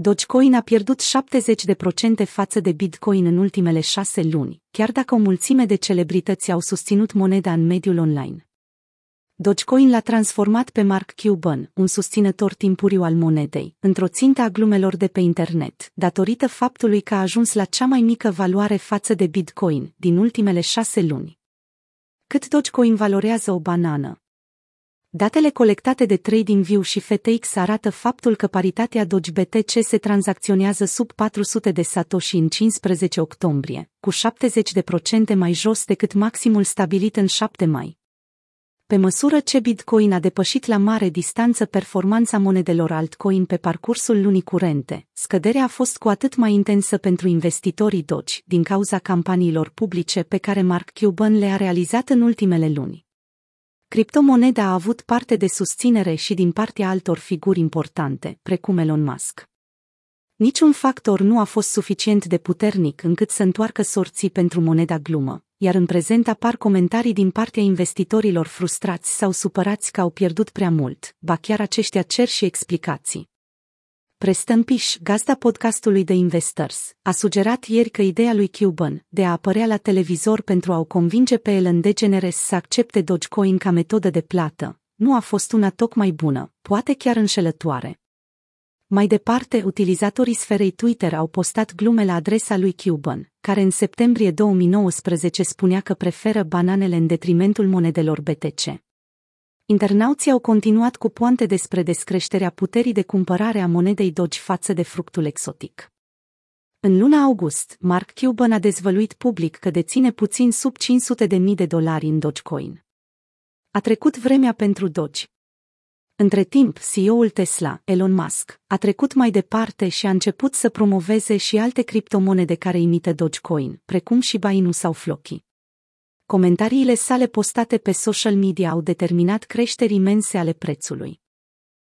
Dogecoin a pierdut 70% față de Bitcoin în ultimele șase luni, chiar dacă o mulțime de celebrități au susținut moneda în mediul online. Dogecoin l-a transformat pe Mark Cuban, un susținător timpuriu al monedei, într-o țintă a glumelor de pe internet, datorită faptului că a ajuns la cea mai mică valoare față de Bitcoin din ultimele șase luni. Cât Dogecoin valorează o banană? Datele colectate de TradingView și FTX arată faptul că paritatea Doge BTC se tranzacționează sub 400 de satoshi în 15 octombrie, cu 70% mai jos decât maximul stabilit în 7 mai. Pe măsură ce Bitcoin a depășit la mare distanță performanța monedelor altcoin pe parcursul lunii curente, scăderea a fost cu atât mai intensă pentru investitorii Doge din cauza campaniilor publice pe care Mark Cuban le-a realizat în ultimele luni. Criptomoneda a avut parte de susținere și din partea altor figuri importante, precum Elon Musk. Niciun factor nu a fost suficient de puternic încât să întoarcă sorții pentru moneda glumă, iar în prezent apar comentarii din partea investitorilor frustrați sau supărați că au pierdut prea mult, ba chiar aceștia cer și explicații. Preston Pish, gazda podcastului The Investors, a sugerat ieri că ideea lui Cuban de a apărea la televizor pentru a o convinge pe Ellen DeGeneres să accepte Dogecoin ca metodă de plată, nu a fost una tocmai bună, poate chiar înșelătoare. Mai departe, utilizatorii sferei Twitter au postat glume la adresa lui Cuban, care în septembrie 2019 spunea că preferă bananele în detrimentul monedelor BTC. Internauții au continuat cu poante despre descreșterea puterii de cumpărare a monedei Doge față de fructul exotic. În luna august, Mark Cuban a dezvăluit public că deține puțin sub 500 de mii de dolari în Dogecoin. A trecut vremea pentru Doge. Între timp, CEO-ul Tesla, Elon Musk, a trecut mai departe și a început să promoveze și alte criptomonede care imită Dogecoin, precum și Bainu sau Floki. Comentariile sale postate pe social media au determinat creșteri imense ale prețului.